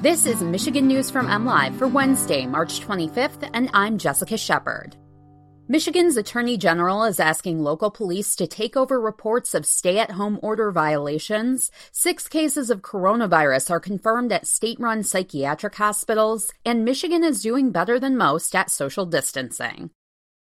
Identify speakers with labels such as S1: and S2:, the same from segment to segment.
S1: This is Michigan News from MLive for Wednesday, March 25th, and I'm Jessica Shepard. Michigan's Attorney General is asking local police to take over reports of stay at home order violations. Six cases of coronavirus are confirmed at state run psychiatric hospitals, and Michigan is doing better than most at social distancing.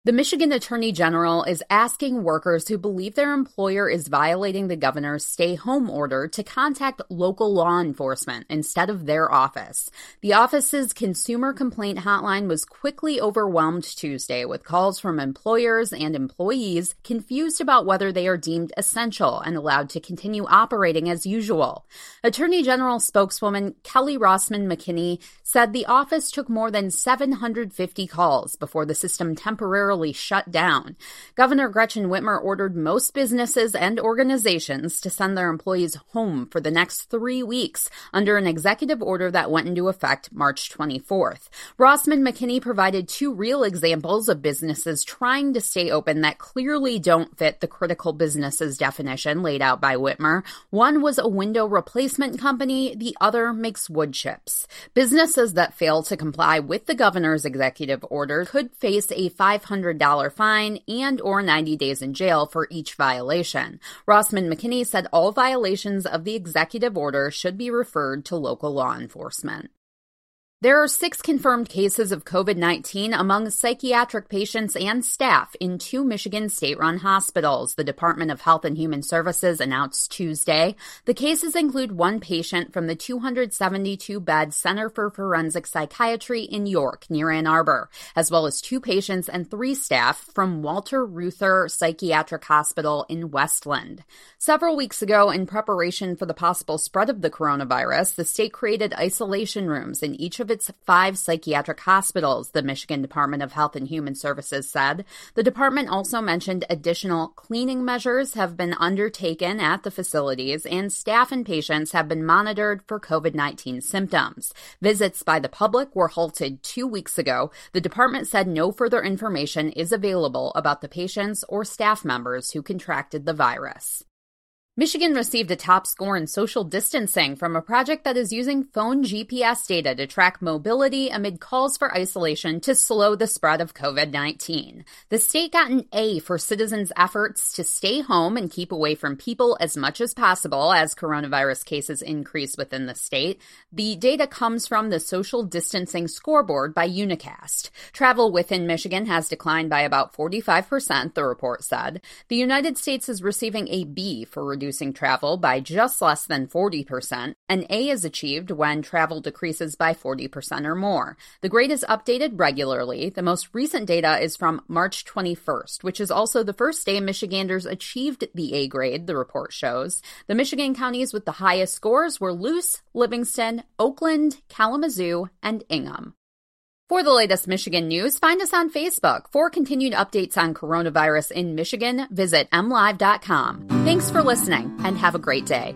S1: The Michigan Attorney General is asking workers who believe their employer is violating the governor's stay home order to contact local law enforcement instead of their office. The office's consumer complaint hotline was quickly overwhelmed Tuesday with calls from employers and employees confused about whether they are deemed essential and allowed to continue operating as usual. Attorney General spokeswoman Kelly Rossman McKinney said the office took more than 750 calls before the system temporarily shut down. Governor Gretchen Whitmer ordered most businesses and organizations to send their employees home for the next three weeks under an executive order that went into effect March 24th. Rossman McKinney provided two real examples of businesses trying to stay open that clearly don't fit the critical businesses definition laid out by Whitmer. One was a window replacement company, the other makes wood chips. Businesses that fail to comply with the governor's executive order could face a 500 $100 fine and or 90 days in jail for each violation. Rossman McKinney said all violations of the executive order should be referred to local law enforcement. There are six confirmed cases of COVID 19 among psychiatric patients and staff in two Michigan state run hospitals, the Department of Health and Human Services announced Tuesday. The cases include one patient from the 272 bed Center for Forensic Psychiatry in York, near Ann Arbor, as well as two patients and three staff from Walter Reuther Psychiatric Hospital in Westland. Several weeks ago, in preparation for the possible spread of the coronavirus, the state created isolation rooms in each of its five psychiatric hospitals, the Michigan Department of Health and Human Services said. The department also mentioned additional cleaning measures have been undertaken at the facilities, and staff and patients have been monitored for COVID 19 symptoms. Visits by the public were halted two weeks ago. The department said no further information is available about the patients or staff members who contracted the virus. Michigan received a top score in social distancing from a project that is using phone GPS data to track mobility amid calls for isolation to slow the spread of COVID 19. The state got an A for citizens' efforts to stay home and keep away from people as much as possible as coronavirus cases increase within the state. The data comes from the social distancing scoreboard by Unacast. Travel within Michigan has declined by about 45%, the report said. The United States is receiving a B for reducing reducing travel by just less than 40%. An A is achieved when travel decreases by 40% or more. The grade is updated regularly. The most recent data is from March 21st, which is also the first day Michiganders achieved the A grade, the report shows. The Michigan counties with the highest scores were Luce, Livingston, Oakland, Kalamazoo, and Ingham. For the latest Michigan news, find us on Facebook. For continued updates on coronavirus in Michigan, visit mlive.com. Thanks for listening and have a great day.